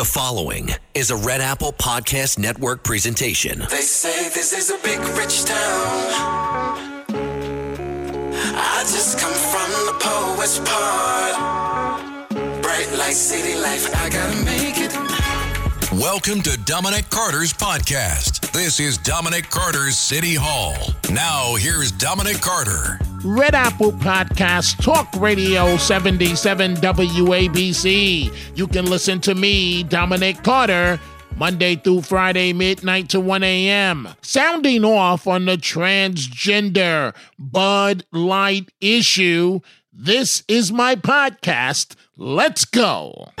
The following is a Red Apple Podcast Network presentation. They say this is a big rich town. I just come from the poet's part. Bright light, city life, I gotta make it. Welcome to Dominic Carter's podcast. This is Dominic Carter's City Hall. Now, here's Dominic Carter. Red Apple Podcast, Talk Radio 77 WABC. You can listen to me, Dominic Carter, Monday through Friday, midnight to 1 a.m. Sounding off on the transgender Bud Light issue. This is my podcast. Let's go.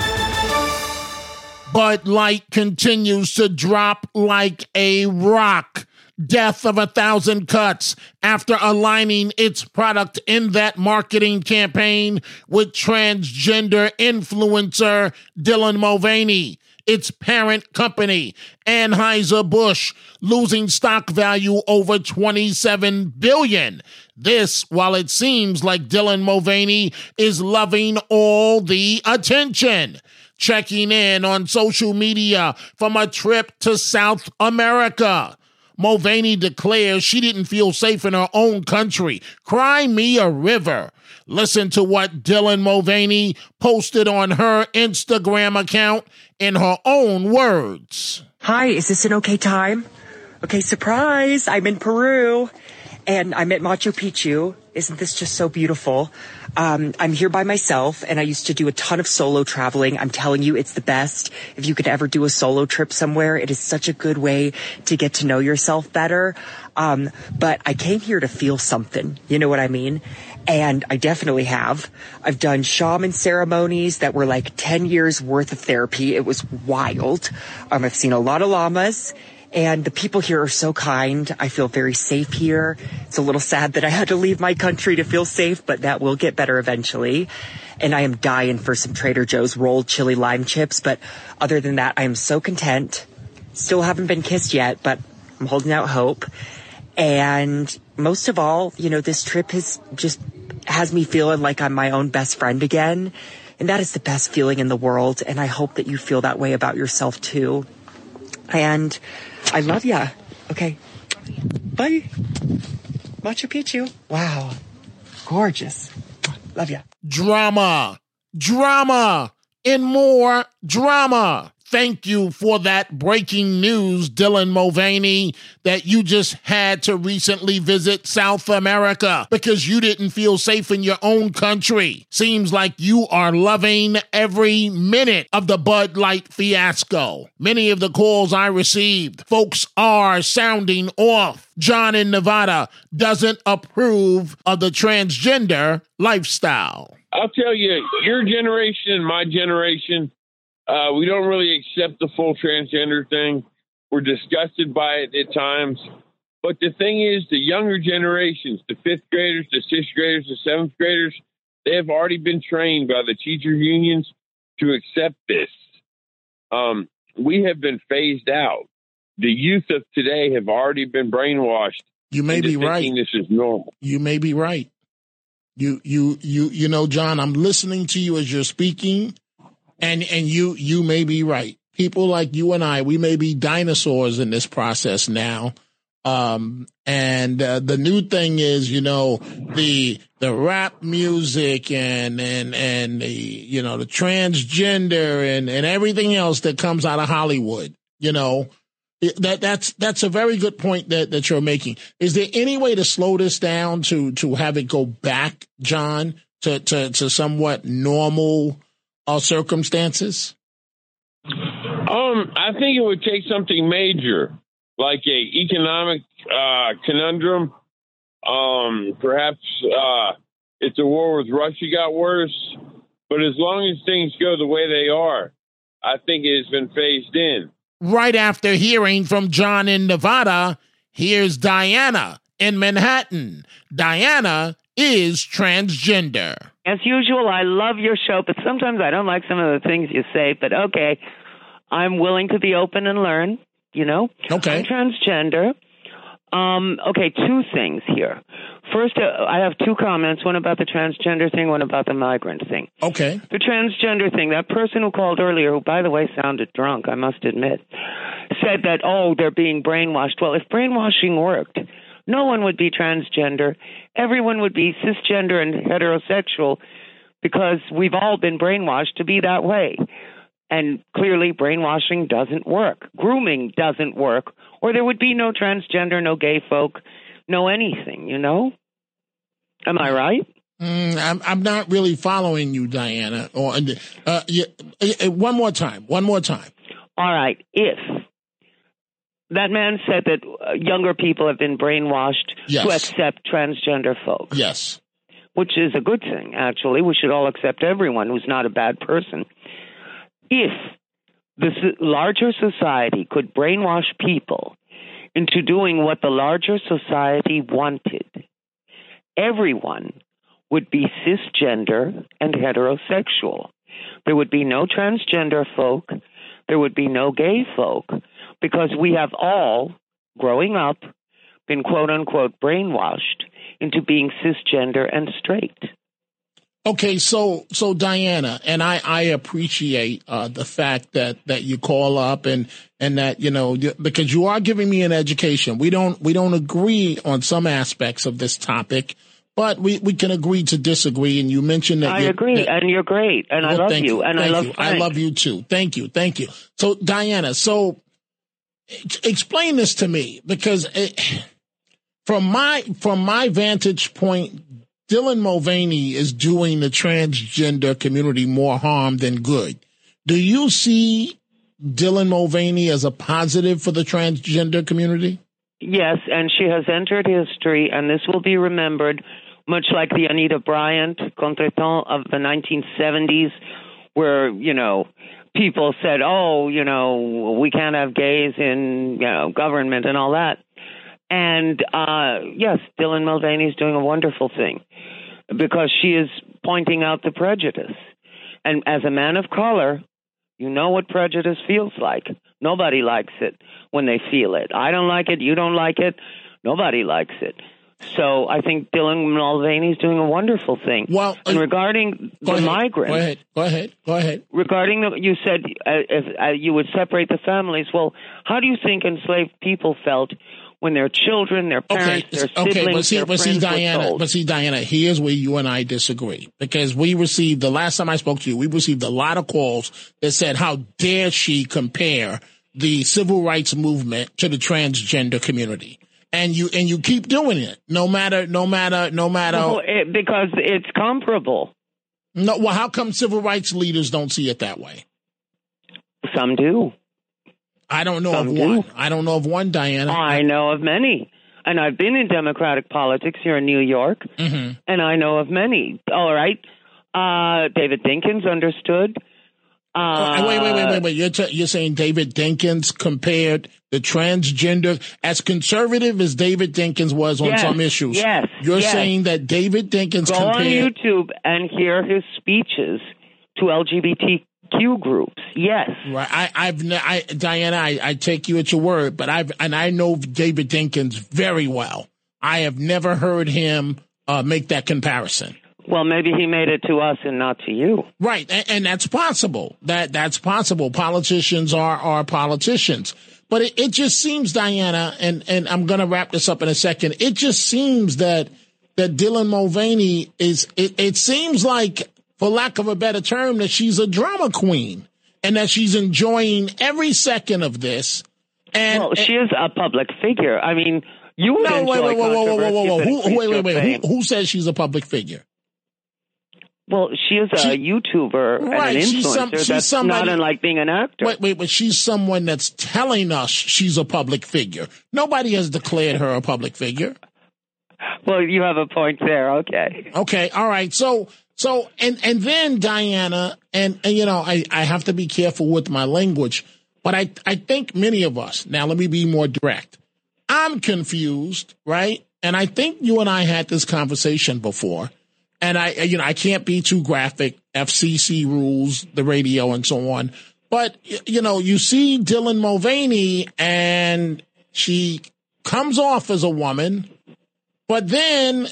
Bud Light continues to drop like a rock. Death of a thousand cuts after aligning its product in that marketing campaign with transgender influencer Dylan Mulvaney. Its parent company, Anheuser-Busch, losing stock value over 27 billion. This, while it seems like Dylan Mulvaney is loving all the attention checking in on social media from a trip to South America. Mulvaney declares she didn't feel safe in her own country. Cry me a river. Listen to what Dylan Mulvaney posted on her Instagram account in her own words. Hi, is this an okay time? Okay, surprise! I'm in Peru and I'm at Machu Picchu. Isn't this just so beautiful? Um, I'm here by myself and I used to do a ton of solo traveling. I'm telling you, it's the best. If you could ever do a solo trip somewhere, it is such a good way to get to know yourself better. Um, but I came here to feel something. You know what I mean? And I definitely have. I've done shaman ceremonies that were like 10 years worth of therapy. It was wild. Um, I've seen a lot of llamas and the people here are so kind. I feel very safe here. It's a little sad that I had to leave my country to feel safe, but that will get better eventually. And I am dying for some Trader Joe's rolled chili lime chips. But other than that, I am so content. Still haven't been kissed yet, but I'm holding out hope. And most of all, you know, this trip has just has me feeling like I'm my own best friend again. And that is the best feeling in the world. And I hope that you feel that way about yourself too. And I love ya. Okay. Bye. Machu Picchu. Wow. Gorgeous. Love ya. Drama, drama, and more drama. Thank you for that breaking news, Dylan Mulvaney, that you just had to recently visit South America because you didn't feel safe in your own country. Seems like you are loving every minute of the Bud Light fiasco. Many of the calls I received, folks are sounding off. John in Nevada doesn't approve of the transgender lifestyle. I'll tell you, your generation and my generation, uh, we don't really accept the full transgender thing. We're disgusted by it at times. But the thing is, the younger generations, the fifth graders, the sixth graders, the seventh graders, they have already been trained by the teacher unions to accept this. Um, we have been phased out. The youth of today have already been brainwashed. You may be right. This is normal. You may be right. You you you you know, John, I'm listening to you as you're speaking, and and you you may be right. People like you and I, we may be dinosaurs in this process now. Um, and uh, the new thing is, you know, the the rap music and and and the you know the transgender and and everything else that comes out of Hollywood. You know, that that's that's a very good point that that you're making. Is there any way to slow this down to to have it go back, John, to to to somewhat normal uh, circumstances? Um, I think it would take something major, like a economic uh, conundrum. Um, perhaps uh, if the war with Russia got worse, but as long as things go the way they are, I think it has been phased in. Right after hearing from John in Nevada, here's Diana in Manhattan. Diana is transgender. As usual, I love your show, but sometimes I don't like some of the things you say. But okay, I'm willing to be open and learn. You know, Okay. I'm transgender. Um, okay, two things here. First, uh, I have two comments one about the transgender thing, one about the migrant thing. Okay. The transgender thing, that person who called earlier, who, by the way, sounded drunk, I must admit, said that, oh, they're being brainwashed. Well, if brainwashing worked, no one would be transgender. Everyone would be cisgender and heterosexual because we've all been brainwashed to be that way. And clearly, brainwashing doesn't work. Grooming doesn't work, or there would be no transgender, no gay folk, no anything, you know? Am I right? Mm, I'm I'm not really following you, Diana. Or uh, yeah, uh, one more time. One more time. All right. If that man said that uh, younger people have been brainwashed Yes. to accept transgender folks, Yes. which is a good thing, actually. We should all accept everyone who's not a bad person. If the larger society could brainwash people into doing what the larger society wanted, everyone would be cisgender and heterosexual. There would be no transgender folk. There would be no gay folk because we have all, growing up, been quote unquote brainwashed into being cisgender and straight. Okay, so so Diana, and I I appreciate uh, the fact that that you call up and and that you know because you are giving me an education. We don't we don't agree on some aspects of this topic, but we we can agree to disagree. And you mentioned that I you- agree, that- and you're great, and I love thank you, and I love you. I love you too. Thank you. Thank you. So Diana, so explain this to me because it, from my from my vantage point, Dylan Mulvaney is doing the transgender community more harm than good. Do you see Dylan Mulvaney as a positive for the transgender community? Yes, and she has entered history, and this will be remembered, much like the Anita Bryant contretemps of the 1970s, where, you know, people said, oh, you know, we can't have gays in, you know, government and all that. And uh, yes, Dylan Mulvaney is doing a wonderful thing because she is pointing out the prejudice. And as a man of color, you know what prejudice feels like. Nobody likes it when they feel it. I don't like it. You don't like it. Nobody likes it. So I think Dylan Mulvaney is doing a wonderful thing. Well, and uh, regarding the ahead. migrants, Go ahead. Go ahead. Go ahead. regarding the, you said uh, if uh, you would separate the families. Well, how do you think enslaved people felt when their children, their parents, Okay, their okay, siblings, but see, their but see, friends were Diana, but see, Diana, here's where you and I disagree because we received the last time I spoke to you, we received a lot of calls that said, "How dare she compare the civil rights movement to the transgender community?" And you and you keep doing it, no matter, no matter, no matter. Well, it, because it's comparable. no, well, how come civil rights leaders don't see it that way? Some do. I don't know Some of do. one. I don't know of one, Diana. I know of many. And I've been in Democratic politics here in New York, Mhm. and I know of many. All right. Uh, David Dinkins understood. Uh, Oh, wait, wait, wait, wait, wait. You're t- you're saying David Dinkins compared the transgender as conservative as David Dinkins was on Yes, some issues. yes, You're yes. saying that David Dinkins Go on compared. YouTube and hear his speeches to LGBTQ groups. Yes. Right, I, I've, I, Diana, I, I take you at your word, but I've, and I know David Dinkins very well. I have never heard him uh, make that comparison. Well, maybe he made it to us and not to you. Right, and, and that's possible. That that's possible. Politicians are are politicians, but it, it just seems, Diana, and and I'm going to wrap this up in a second. It just seems that that Dylan Mulvaney is. It, it seems like, for lack of a better term, that she's a drama queen, and that she's enjoying every second of this. And Well, she is a public figure. I mean, you would no, wait, wait, wait, whoa, whoa, whoa, controversy who, wait, wait, wait. Who, who says she's a public figure? Well, she is a She- YouTuber Right, and an she's influencer. some- she's That's somebody- not unlike being an actor. Wait, wait, but she's someone that's telling us she's a public figure. Nobody has declared her a public figure. Well, you have a point there. Okay. Okay, all right. So, so, and and then Diana, and and you know, I I have to be careful with my language, but I I think many of us. Now, let me be more direct. I'm confused, right? And I think you and I had this conversation before. And I, you know, I can't be too graphic. FCC rules, the radio, and so on. But you know, you see Dylan Mulvaney, and she comes off as a woman, But then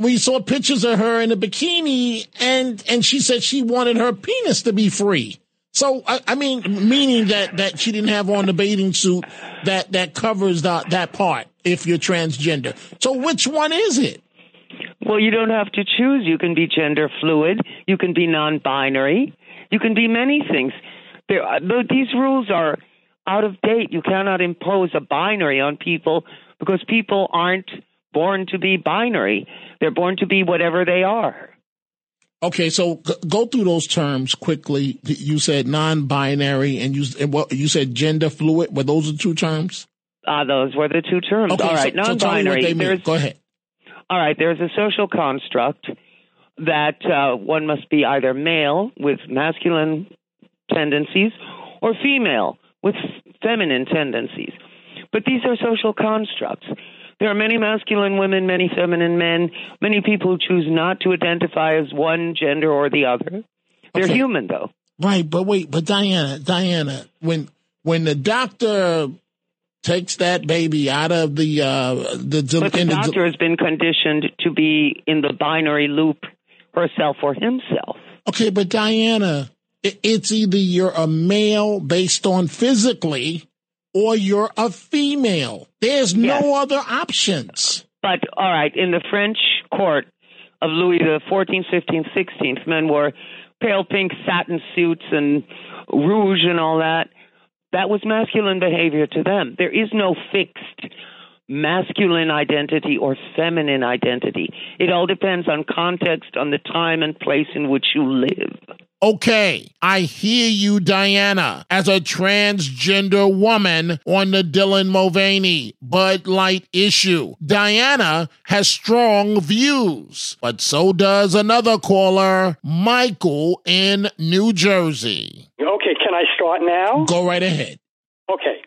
we saw pictures of her in a bikini and, and she said she wanted her penis to be free. So, I, I mean, meaning that, that she didn't have on the bathing suit that, that covers the, that part if you're transgender. So which one is it? Well, you don't have to choose. You can be gender fluid. You can be non-binary. You can be many things. There, these rules are out of date. You cannot impose a binary on people because people aren't born to be binary. They're born to be whatever they are. Okay, so go through those terms quickly. You said non-binary, and you and what you said gender fluid. Were those the two terms? Uh, those were the two terms. Okay, All right, so, non-binary. So there's, go ahead. All right, there's a social construct that uh, one must be either male with masculine tendencies or female with feminine tendencies. But these are social constructs. There are many masculine women, many feminine men, many people who choose not to identify as one gender or the other. They're Okay. human, though. Right, but wait, but Diana, Diana, when when the doctor takes that baby out of the uh the, But the in the- doctor has been conditioned to be in the binary loop herself or himself. okay, but Diana, it's either you're a male based on physically, or you're a female. There's no Yes. other options. But all right, in the French court of Louis the 14th, 15th, 16th, men wore pale pink satin suits and rouge and all that. That was masculine behavior to them. There is no fixed masculine identity or feminine identity. It all depends on context, on the time and place in which you live. Okay, I hear you, Diana, as a transgender woman on the Dylan Mulvaney Bud Light issue. Diana has strong views, but so does another caller, Michael in New Jersey. Okay, can I start now? Go right ahead. Okay.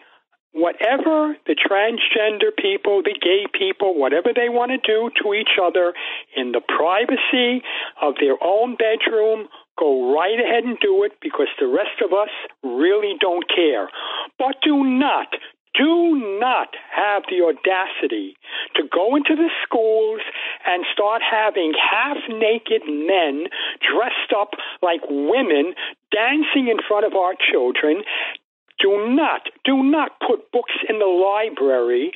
Whatever the transgender people, the gay people, whatever they want to do to each other in the privacy of their own bedroom, go right ahead and do it because the rest of us really don't care. But do not, do not have the audacity to go into the schools and start having half naked men dressed up like women dancing in front of our children. Do not, do not put books in the library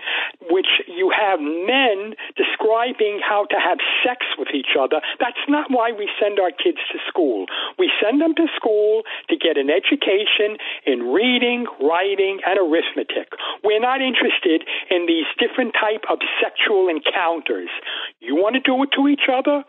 which you have men describing how to have sex with each other. That's not why we send our kids to school. We send them to school to get an education in reading, writing, and arithmetic. We're not interested in these different type of sexual encounters. You want to do it to each other?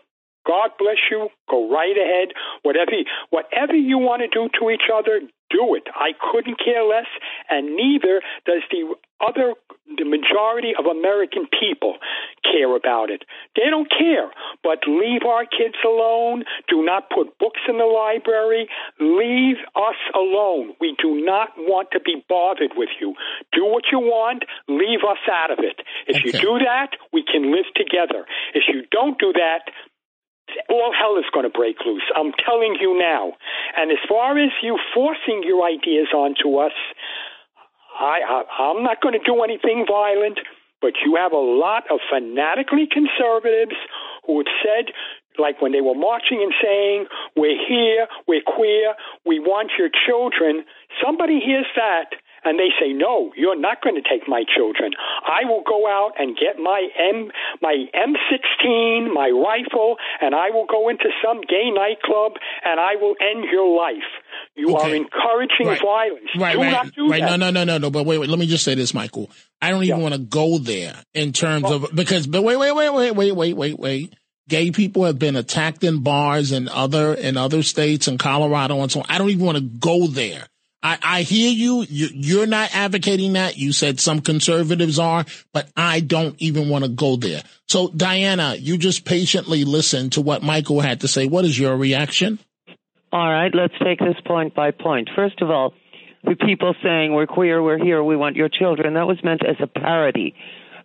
God bless you. Go right ahead. Whatever, whatever you want to do to each other, do it. I couldn't care less, and neither does the other, the majority of American people care about it. They don't care. But leave our kids alone. Do not put books in the library. Leave us alone. We do not want to be bothered with you. Do what you want. Leave us out of it. If you do that, we can live together. If you don't do that, all hell is going to break loose. I'm telling you now. And as far as you forcing your ideas onto us, I, I I'm not going to do anything violent. But you have a lot of fanatically conservatives who have said, like when they were marching and saying, "We're here, we're queer, we want your children." Somebody hears that and they say, "No, you're not going to take my children. I will go out and get my M my M16, my rifle, and I will go into some gay nightclub and I will end your life." You are encouraging Right. violence. Right, do right, not do right. that. No, no, no, no, no. But wait, wait. Let me just say this, Michael. I don't even Yeah. want to go there in terms of because. But wait, wait, wait, wait, wait, wait, wait, wait. Gay people have been attacked in bars in other in other states and Colorado and so on. I don't even want to go there. I, I hear you. you. You're not advocating that. You said some conservatives are, but I don't even want to go there. So, Diana, you just patiently listen to what Michael had to say. What is your reaction? All right, let's take this point by point. First of all, the people saying we're queer, we're here, we want your children, that was meant as a parody,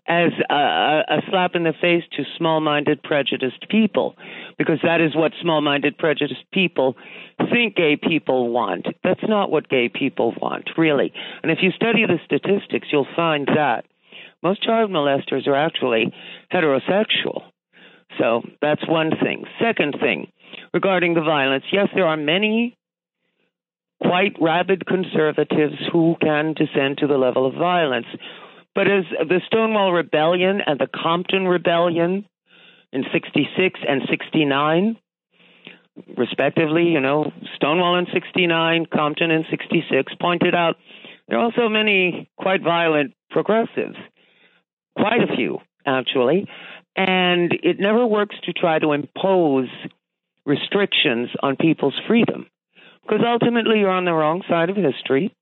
as a, a, slap in the face to small minded, prejudiced people, because that is what small minded, prejudiced people think gay people want. That's not what gay people want, really. And if you study the statistics, you'll find that Most child molesters are actually heterosexual. So that's one thing. Second thing, regarding the violence, yes, there are many quite rabid conservatives who can descend to the level of violence. But as the Stonewall Rebellion and the Compton Rebellion in 66 and 69, respectively, you know, Stonewall in 69, Compton in 66, pointed out there are also many quite violent progressives, quite a few, actually. And it never works to try to impose restrictions on people's freedom because ultimately you're on the wrong side of history.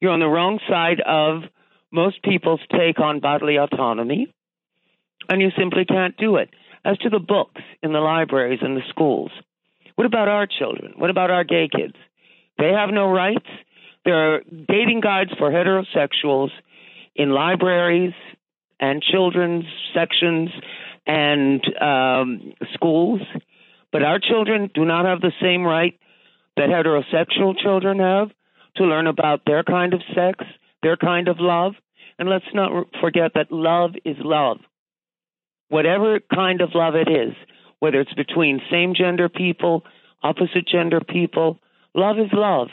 You're on the wrong side of most people's take on bodily autonomy, and you simply can't do it. As to the books in the libraries and the schools, what about our children? What about our gay kids? They have no rights. There are dating guides for heterosexuals in libraries and children's sections and um, schools, but our children do not have the same right that heterosexual children have to learn about their kind of sex, their kind of love. And let's not forget that love is love. Whatever kind of love it is, whether it's between same gender people, opposite gender people, love is love.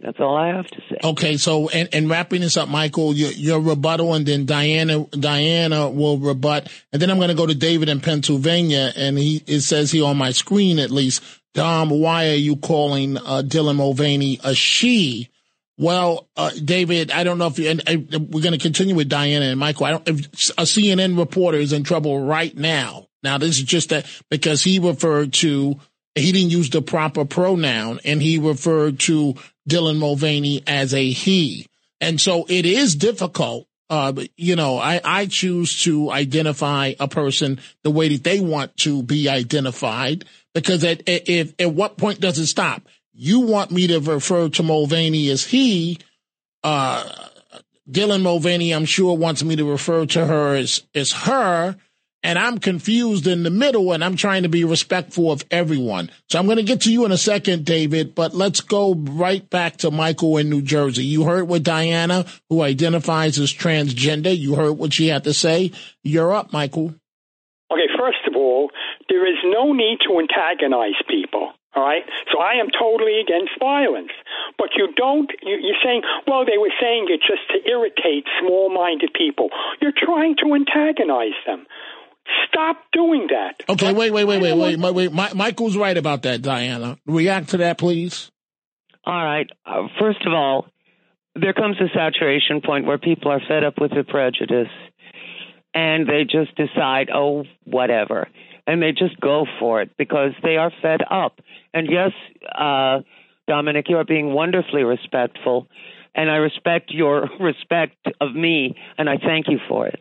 That's all I have to say. Okay, so and, and wrapping this up, Michael, your, your rebuttal, and then Diana Diana will rebut, and then I'm going to go to David in Pennsylvania, and he it says here on my screen at least Dom, why are you calling uh, Dylan Mulvaney a she? Well, uh, David, I don't know if you, and, we're going to continue with Diana and Michael. I don't, if a CNN reporter is in trouble right now. Now, this is just that because he referred to, he didn't use the proper pronoun and he referred to Dylan Mulvaney as a he. And so it is difficult. Uh, you know, I, I choose to identify a person the way that they want to be identified because at, at, at what point does it stop? You want me to refer to Mulvaney as he. Uh, Dylan Mulvaney, I'm sure, wants me to refer to her as, as her. And I'm confused in the middle and I'm trying to be respectful of everyone. So I'm going to get to you in a second, David, but let's go right back to Michael in New Jersey. You heard what Diana, who identifies as transgender, you heard what she had to say. You're up, Michael. Okay, first of all, there is no need to antagonize people. All right. So I am totally against violence. But you don't, you, you're saying, well, they were saying it just to irritate small minded people. You're trying to antagonize them. Stop doing that. Okay, wait, wait, wait, wait, wait, wait. wait. Michael's right about that, Diana. React to that, please. All right. Uh, first of all, there comes a saturation point where people are fed up with the prejudice and they just decide, oh, whatever and they just go for it because they are fed up. And yes, uh, Dominic, you are being wonderfully respectful, and I respect your respect of me, and I thank you for it.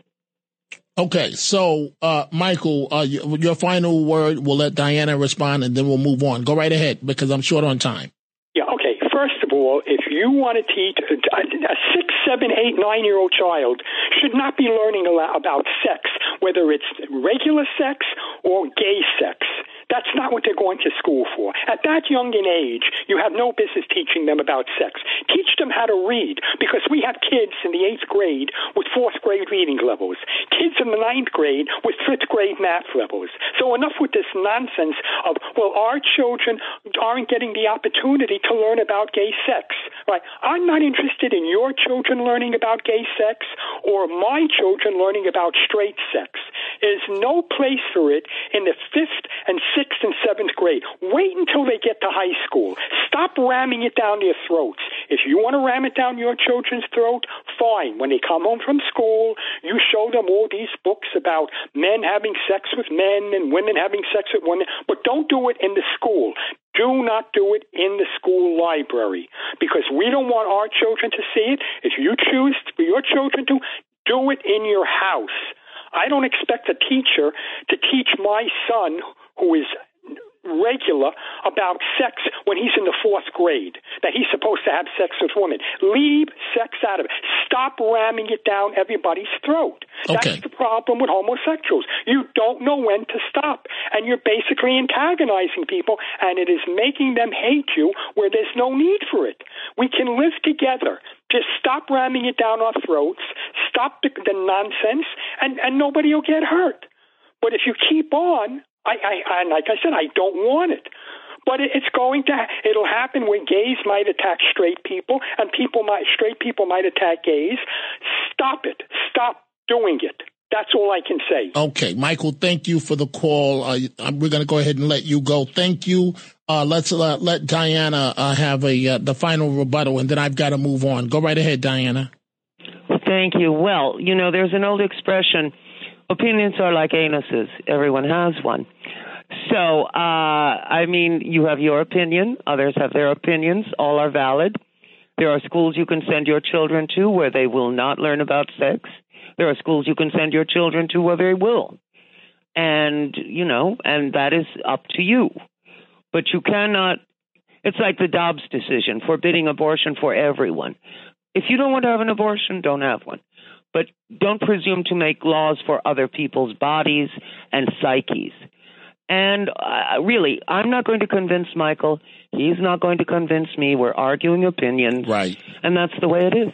Okay, so uh, Michael, uh, your final word. We'll let Diana respond, and then we'll move on. Go right ahead because I'm short on time. Yeah. Okay. First of all, if you want to teach a, a six, seven, eight, nine year old child should not be learning about sex, whether it's regular sex or gay sex. That's not what they're going to school for. At that young an age, you have no business teaching them about sex. Teach them how to read, because we have kids in the eighth grade with fourth grade reading levels, kids in the ninth grade with fifth grade math levels. So enough with this nonsense of, well, our children aren't getting the opportunity to learn about gay sex. Right? I'm not interested in your children learning about gay sex or my children learning about straight sex. There's no place for it in the fifth and sixth and seventh grade. Wait until they get to high school. Stop ramming it down their throats. If you want to ram it down your children's throat, fine. When they come home from school, you show them all these books about men having sex with men and women having sex with women, but don't do it in the school. Do not do it in the school library because we don't want our children to see it. If you choose for your children to, do it in your house. I don't expect a teacher to teach my son who is regular about sex when he's in the fourth grade, that he's supposed to have sex with women. Leave sex out of it. Stop ramming it down everybody's throat. Okay. That's the problem with homosexuals. You don't know when to stop, and you're basically antagonizing people, and it is making them hate you where there's no need for it. We can live together. Just stop ramming it down our throats. Stop the, the nonsense, and and nobody will get hurt. But if you keep on, I, I, like I said, I don't want it. But it, it's going to it'll happen when gays might attack straight people, and people might straight people might attack gays. Stop it. Stop doing it. That's all I can say. Okay, Michael, thank you for the call. Uh, we're going to go ahead and let you go. Thank you. Uh, let's uh, let Diana uh, have a uh, the final rebuttal, and then I've got to move on. Go right ahead, Diana. Thank you. Well, you know, there's an old expression: opinions are like anuses. Everyone has one. So, uh, I mean, you have your opinion. Others have their opinions. All are valid. There are schools you can send your children to where they will not learn about sex. There are schools you can send your children to where they will. And, you know, and that is up to you. But you cannot, it's like the Dobbs decision, forbidding abortion for everyone. If you don't want to have an abortion, don't have one. But don't presume to make laws for other people's bodies and psyches. And uh, really, I'm not going to convince Michael. He's not going to convince me. We're arguing opinions. Right. And that's the way it is.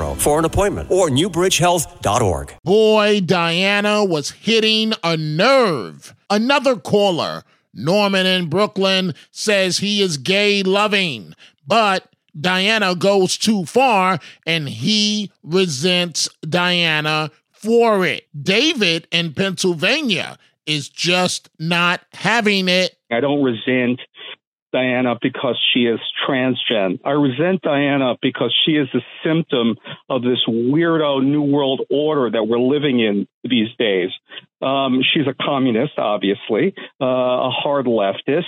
for an appointment or newbridgehealth.org. Boy, Diana was hitting a nerve. Another caller, Norman in Brooklyn, says he is gay loving, but Diana goes too far and he resents Diana for it. David in Pennsylvania is just not having it. I don't resent Diana because she is transgen. I resent Diana because she is a symptom of this weirdo new world order that we're living in these days. Um, she's a communist, obviously, uh, a hard leftist,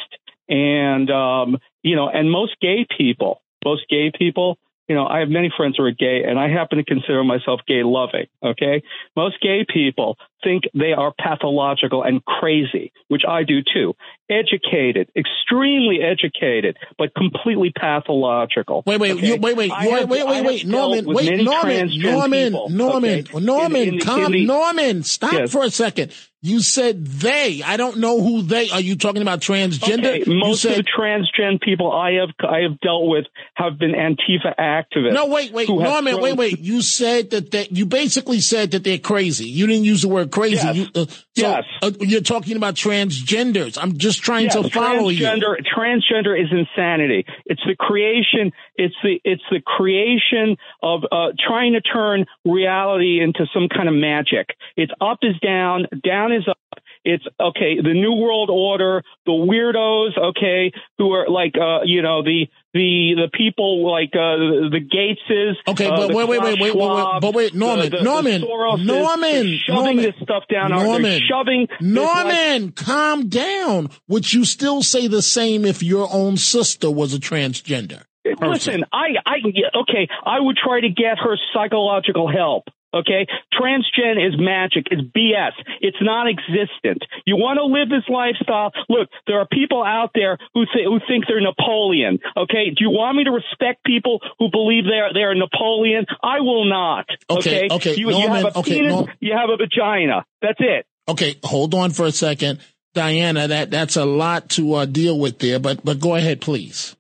and um, you know, and most gay people, most gay people you know, I have many friends who are gay, and I happen to consider myself gay loving. Okay. Most gay people think they are pathological and crazy, which I do too. Educated, extremely educated, but completely pathological. Wait, wait, okay? you, wait, wait, I wait, have- wait, wait, wait, Norman, wait, Norman, Norman, people, Norman, okay? Norman, In- in the- calm, the- Norman, stop Yes. for a second. You said they. I don't know who they. Are you talking about transgender? Okay, most you of the transgen people I have I have dealt with have been Antifa activists. No, wait, wait, Norman, wait, wait. You said that they, you basically said that they're crazy. You didn't use the word crazy. Yes. You, uh, so Yes. uh, you're talking about transgenders. I'm just trying Yes, to follow you. transgender, Transgender is insanity. It's the creation. It's the it's the creation of uh, trying to turn reality into some kind of magic. It's up is down, down is up. It's okay. The new world order, the weirdos, okay, who are like, uh, you know, the the the people like uh, the, the Gateses. Okay, uh, but the wait, wait, wait, wait, wait, wait, but wait, the- Norman, the- the Norman, Soroses, Norman, shoving Norman, this stuff down our. Norman, They're shoving. like, Norman, calm down. Would you still say the same if your own sister was a transgender? Listen, I, I, okay, I would try to get her psychological help. Okay, transgen is magic. It's BS. It's non-existent. You want to live this lifestyle? Look, there are people out there who th- who think they're Napoleon. Okay, do you want me to respect people who believe they're they're Napoleon? I will not. Okay, Okay, okay, You, you have a okay, penis. Norm- you have a vagina. That's it. Okay, hold on for a second, Diana. That that's a lot to uh, deal with there, but but go ahead, please.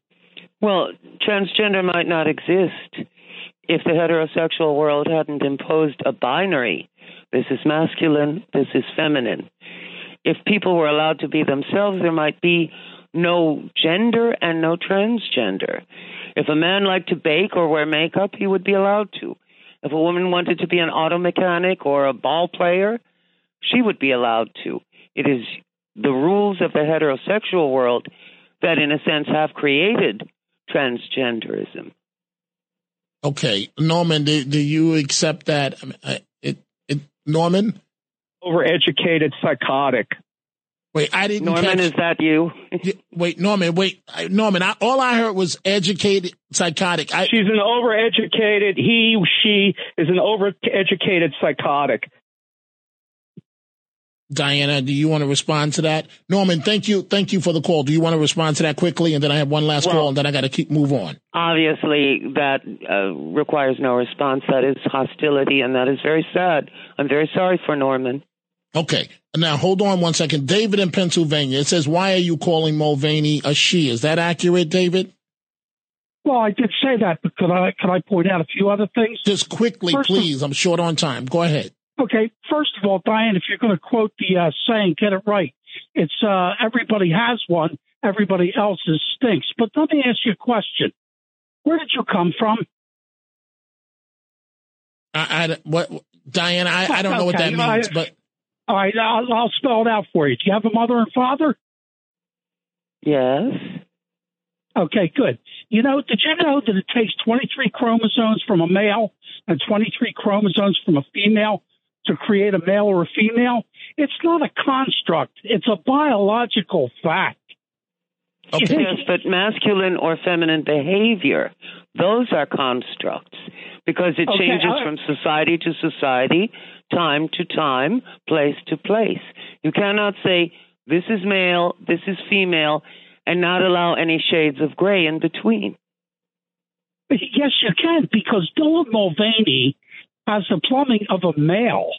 Well, transgender might not exist if the heterosexual world hadn't imposed a binary. This is masculine, this is feminine. If people were allowed to be themselves, there might be no gender and no transgender. If a man liked to bake or wear makeup, he would be allowed to. If a woman wanted to be an auto mechanic or a ball player, she would be allowed to. It is the rules of the heterosexual world that, in a sense, have created transgenderism. Okay, Norman, do, do you accept that? I mean, I- it, it, Norman. Overeducated, psychotic. Wait, I didn't. Norman, catch, is that you? wait, Norman, wait, Norman. I, all I heard was educated psychotic. I, She's an overeducated. He, she is an overeducated psychotic. Diana, do you want to respond to that? Norman, thank you, thank you for the call. Do you want to respond to that quickly, and then I have one last Well- call, and then I got to keep move on. Obviously, that uh, requires no response. That is hostility, and that is very sad. I'm very sorry for Norman. Okay, now hold on one second. David in Pennsylvania. It says, "Why are you calling Mulvaney a she?" Is that accurate, David? Well, I did say that, but could I could I point out a few other things? Just quickly, First of- please. I'm short on time. Go ahead. Okay, first of all, Diane, if you're going to quote the uh, saying, get it right. It's uh, everybody has one, everybody else's stinks. But let me ask you a question. Where did you come from? I, I what Diana? I, I don't know what that Okay, I- means, but All right, I'll, I'll spell it out for you. Do you have a mother and father? Yes. Okay, good. You know, did you know that it takes 23 chromosomes from a male and 23 chromosomes from a female to create a male or a female? It's not a construct, it's a biological fact. okay. Yes, but masculine or feminine behavior, those are constructs because it Okay, changes from society to society, time to time, place to place. You cannot say this is male, this is female, and not allow any shades of gray in between. Yes, you can, because Dylan Mulvaney has the plumbing of a male.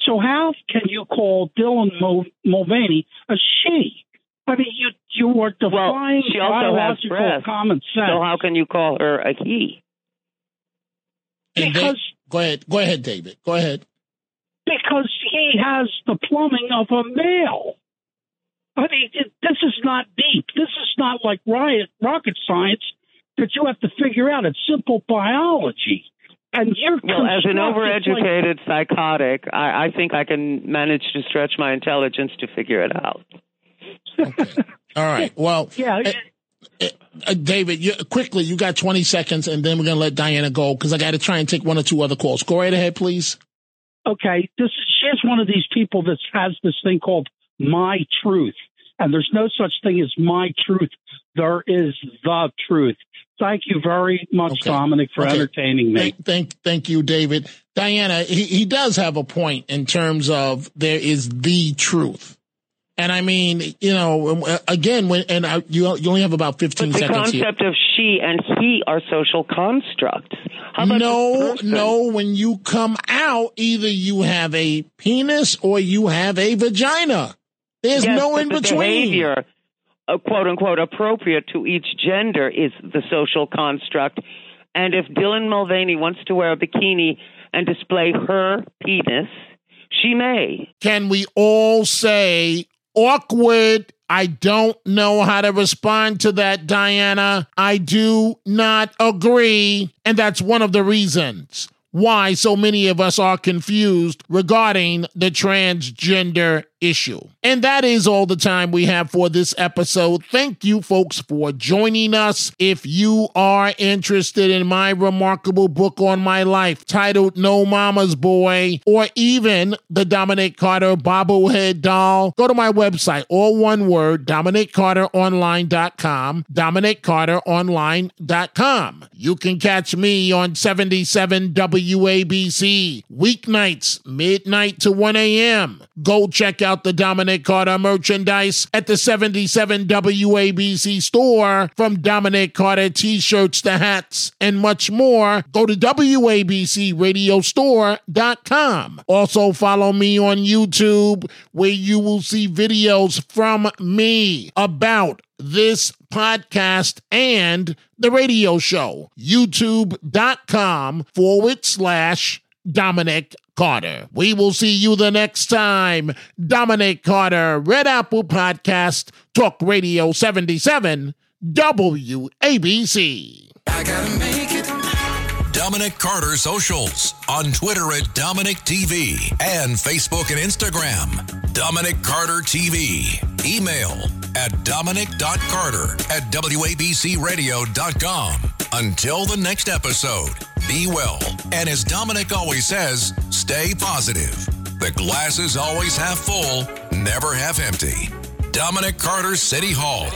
So how can you call Dylan Mul- Mulvaney a she? I mean, you you are defying she also has biological breasts. common sense. So how can you call her a he? And they- because go ahead. Go ahead, David. Go ahead. because he has the plumbing of a male. I mean, it, this is not deep. This is not like riot, rocket science that you have to figure out. It's simple biology. And you're Well, as an constructed like- overeducated psychotic, I, I think I can manage to stretch my intelligence to figure it out. All right. Well, yeah, uh, uh, David, you, quickly, you got 20 seconds, and then we're gonna let Diana go because I got to try and take one or two other calls. Go right ahead, please. okay, this is she's one of these people that has this thing called my truth, and there's no such thing as my truth. There is the truth. Thank you very much, Okay. Dominic, for Okay. entertaining me. Thank, thank, thank you, David. Diana, he, he does have a point in terms of there is the truth. And I mean, you know, uh, again, when, and I, you, you only have about 15 But the seconds here. concept of she and he are social constructs. How about no, no, when you come out, either you have a penis or you have a vagina. There's Yes, no in the between. Behavior, uh, quote unquote, appropriate to each gender is the social construct. And if Dylan Mulvaney wants to wear a bikini and display her penis, she may. Can we all say awkward? I don't know how to respond to that, Diana. I do not agree. And that's one of the reasons why so many of us are confused regarding the transgender issue. And that is all the time we have for this episode. Thank you, folks, for joining us. If you are interested in my remarkable book on my life titled No Mama's Boy, or even the Dominic Carter bobblehead doll, go to my website, all one word, DominicCarterOnline.com, DominicCarterOnline.com. You can catch me on 77 WABC, weeknights, midnight to 1 a.m. Go check out the Dominic Carter merchandise at the 77 WABC store from Dominic Carter t shirts to hats and much more. Go to WABCRadiostore.com. Also, follow me on YouTube where you will see videos from me about this podcast and the radio show. YouTube.com forward slash Dominic Carter. We will see you the next time. Dominic Carter, Red Apple Podcast, Talk Radio 77, WABC. Dominic Carter Socials on Twitter at Dominic TV and Facebook and Instagram. Dominic Carter TV. Email at dominic.carter at wabcradio.com. Until the next episode, be well. And as Dominic always says, stay positive. The glass is always half full, never half empty. Dominic Carter City Hall.